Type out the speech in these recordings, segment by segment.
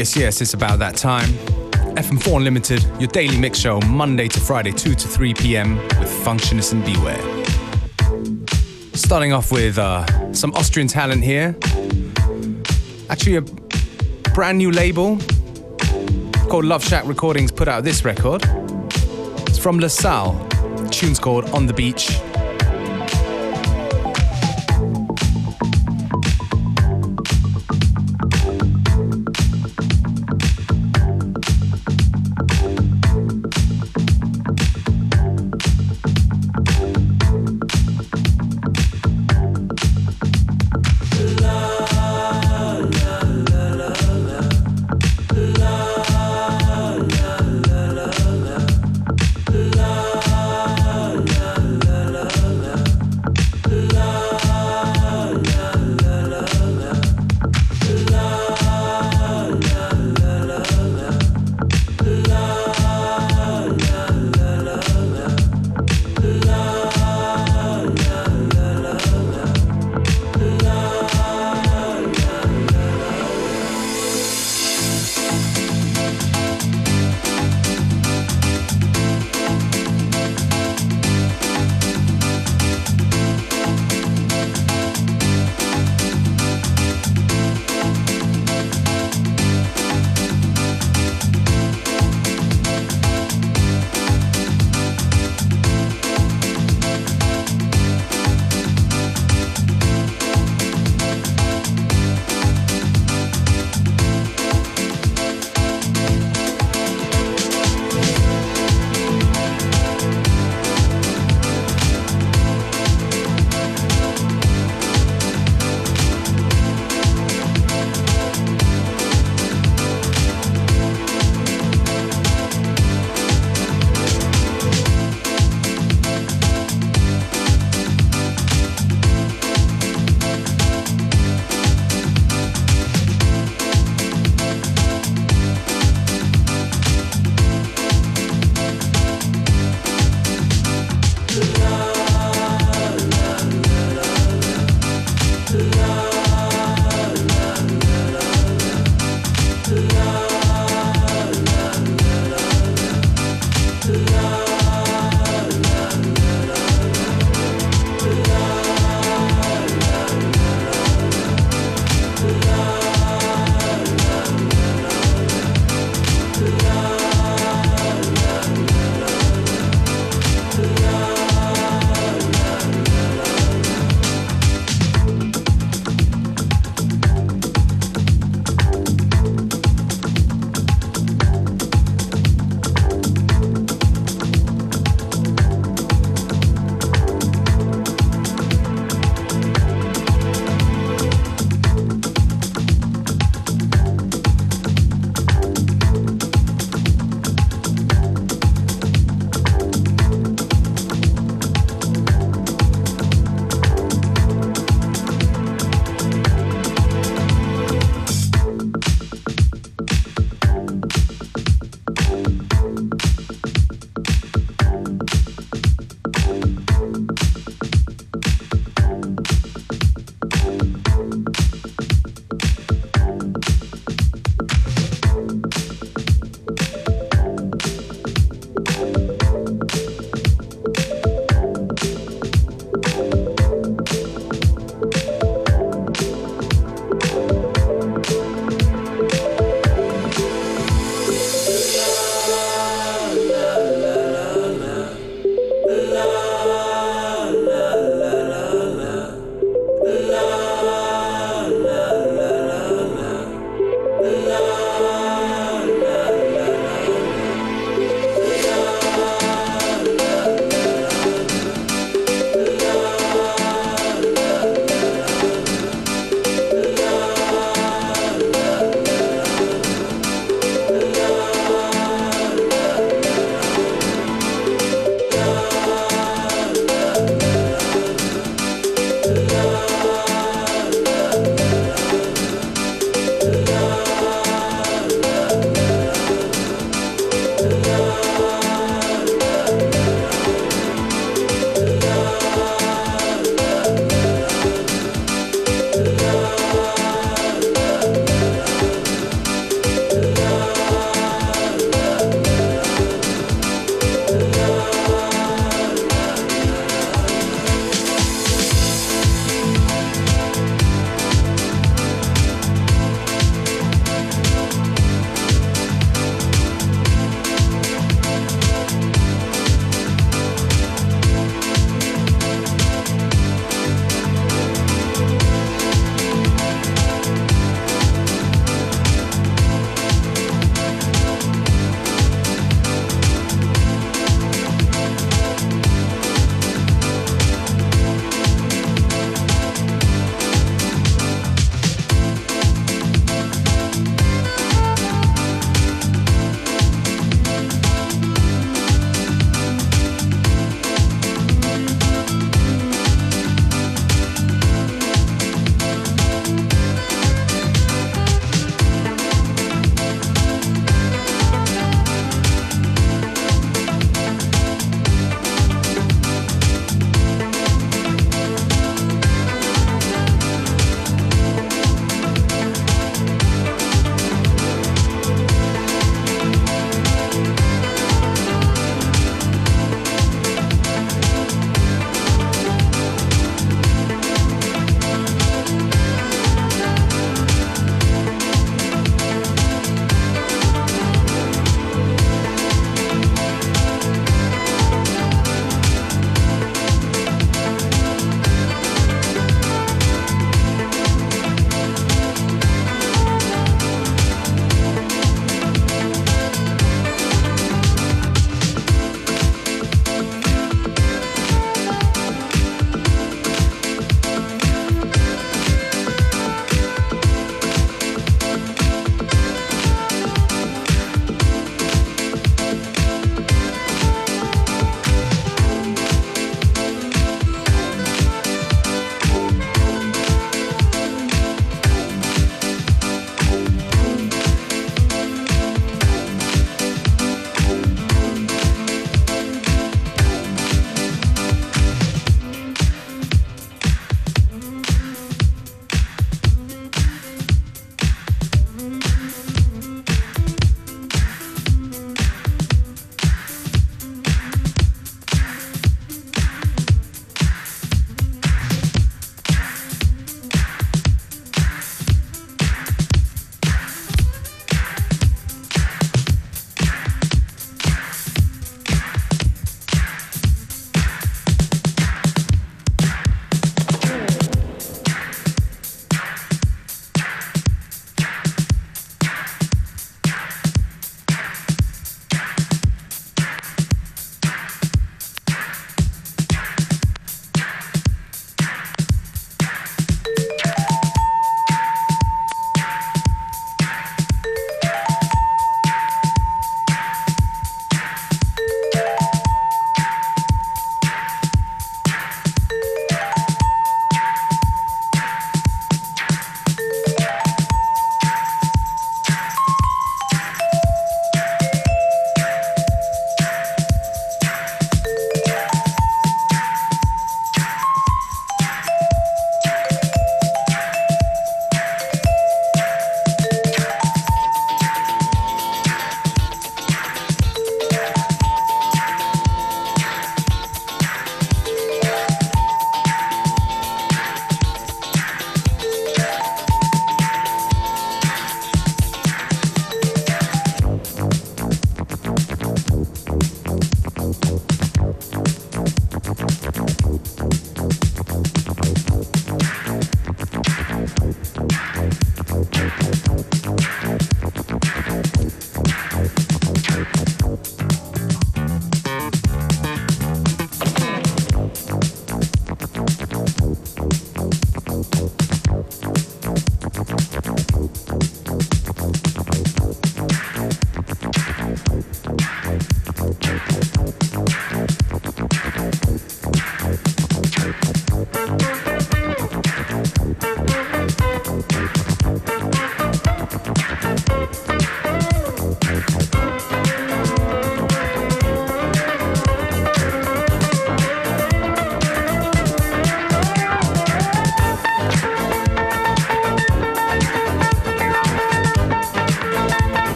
Yes, yes, it's about that time. FM4 Unlimited, your daily mix show, Monday to Friday, 2 to 3 p.m. with Functionist and Beware. Starting off with uh, some Austrian talent here. Actually, a brand new label called Love Shack Recordings put out this record. It's from LaSalle. The tune's called On the Beach.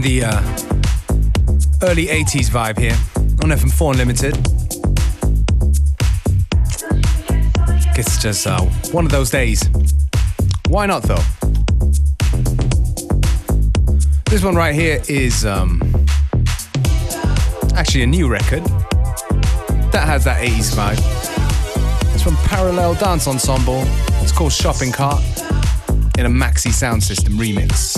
The uh, early 80s vibe here on FM4 Unlimited. It's just uh, one of those days. Why not though? This one right here is um, actually a new record that has that 80s vibe. It's from Parallel Dance Ensemble. It's called Shopping Cart in a Maxxi Soundsystem remix.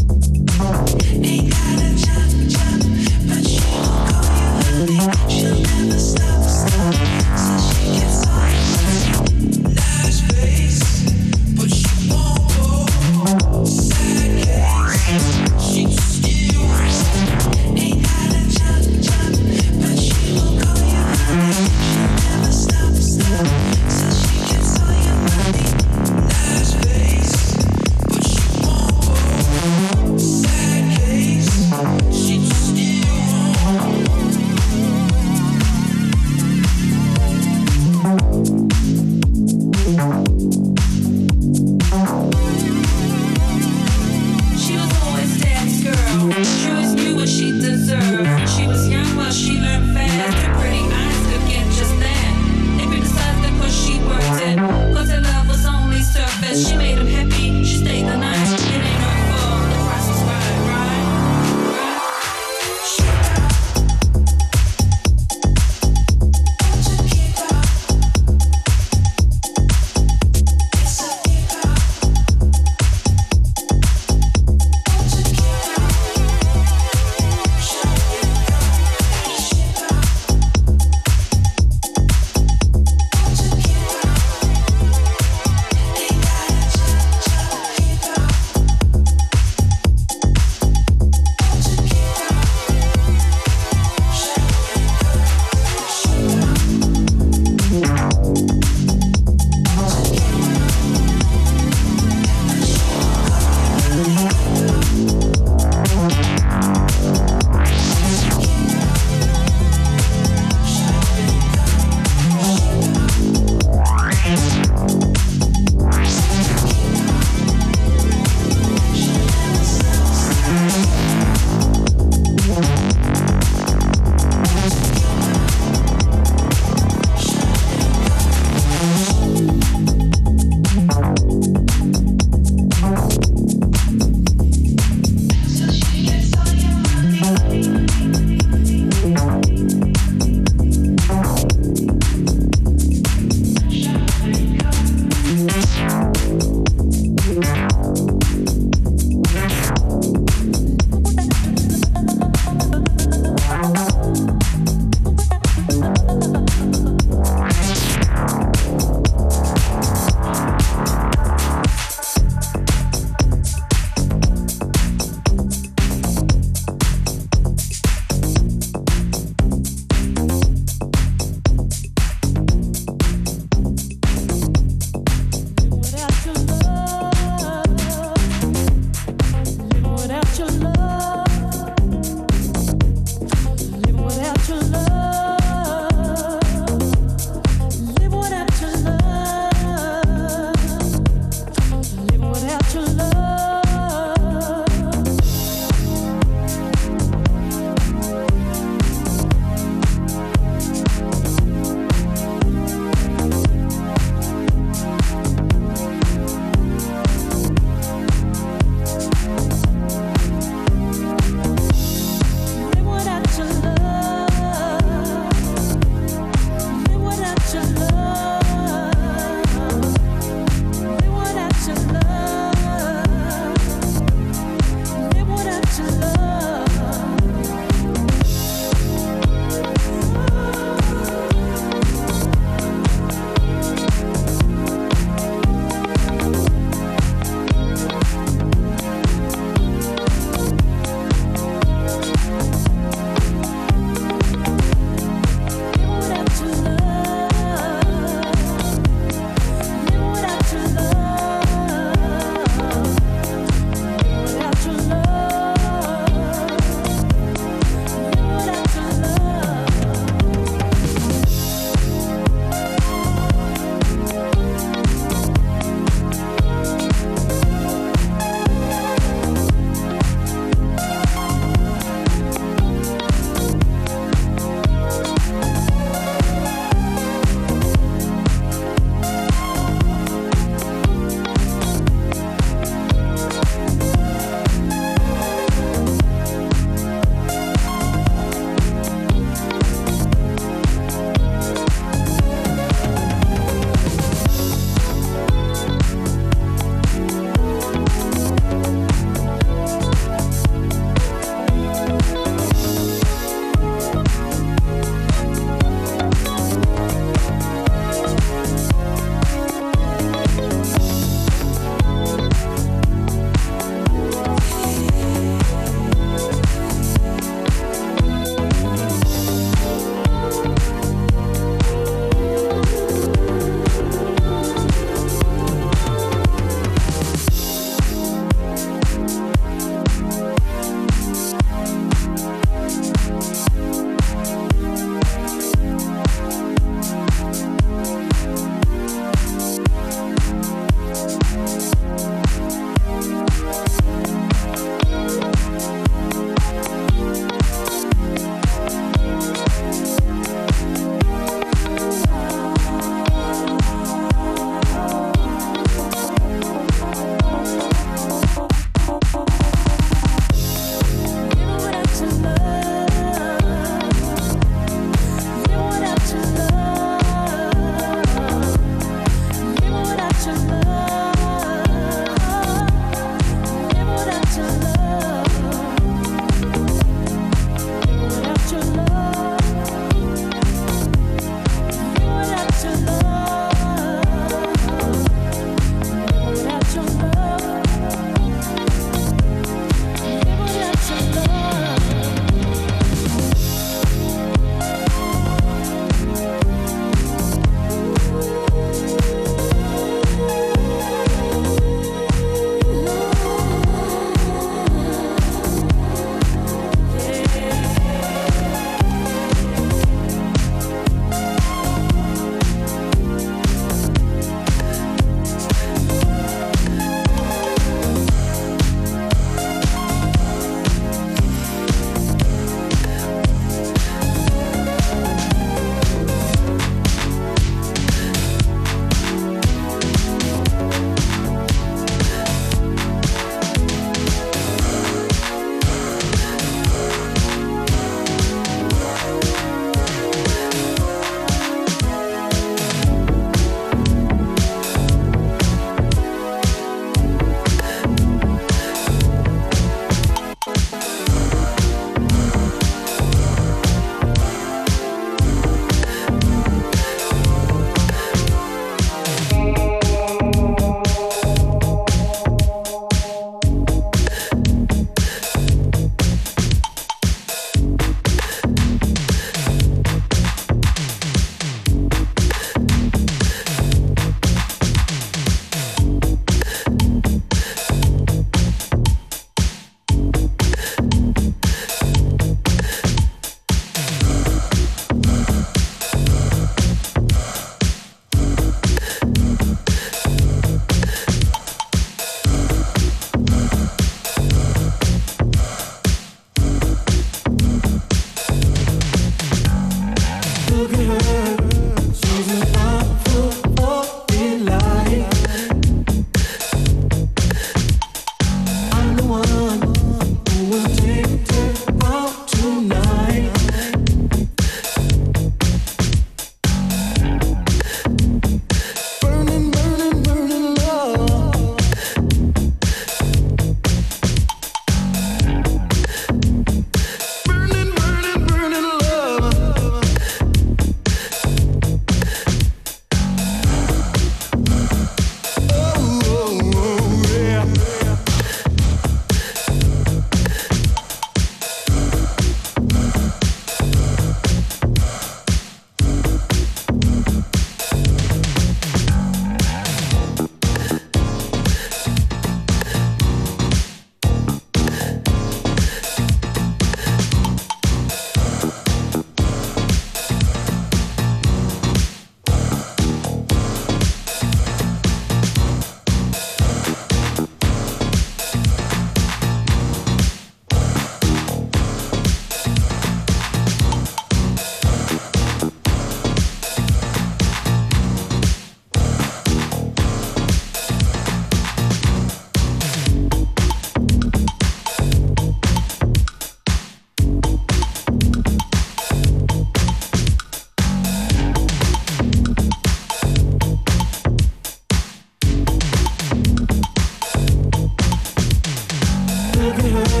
living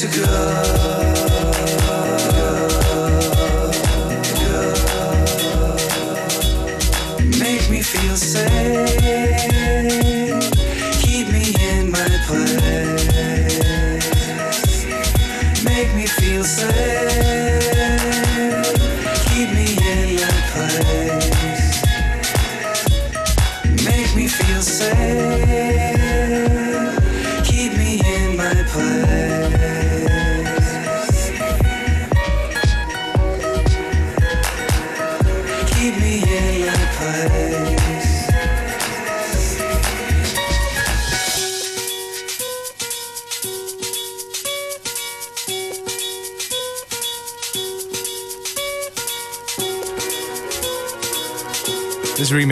This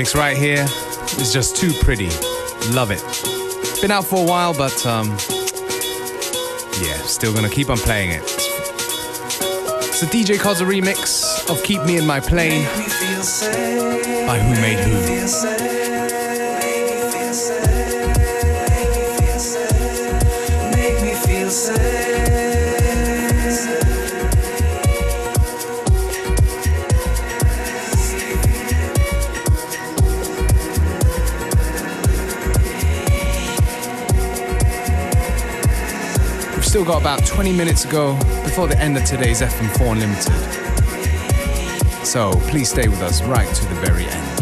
remix right here is just too pretty. Love it. Been out for a while, but um, yeah, still gonna keep on playing it. It's a DJ Koze remix of Keep Me in My Plane by Who Made Who. Got about 20 minutes to go before the end of today's FM4 Unlimited. So please stay with us right to the very end.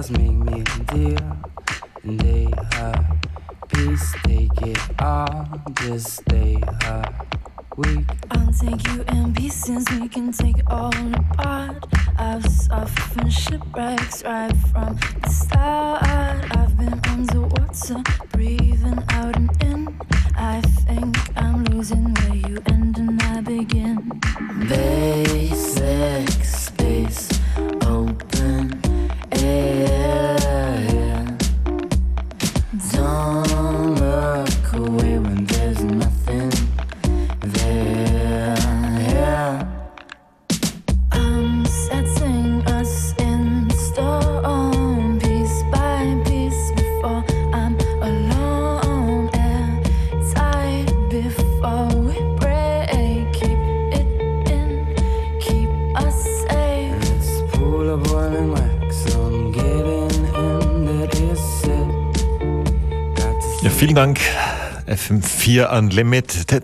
Hours, make me vielen Dank. FM4 Unlimited.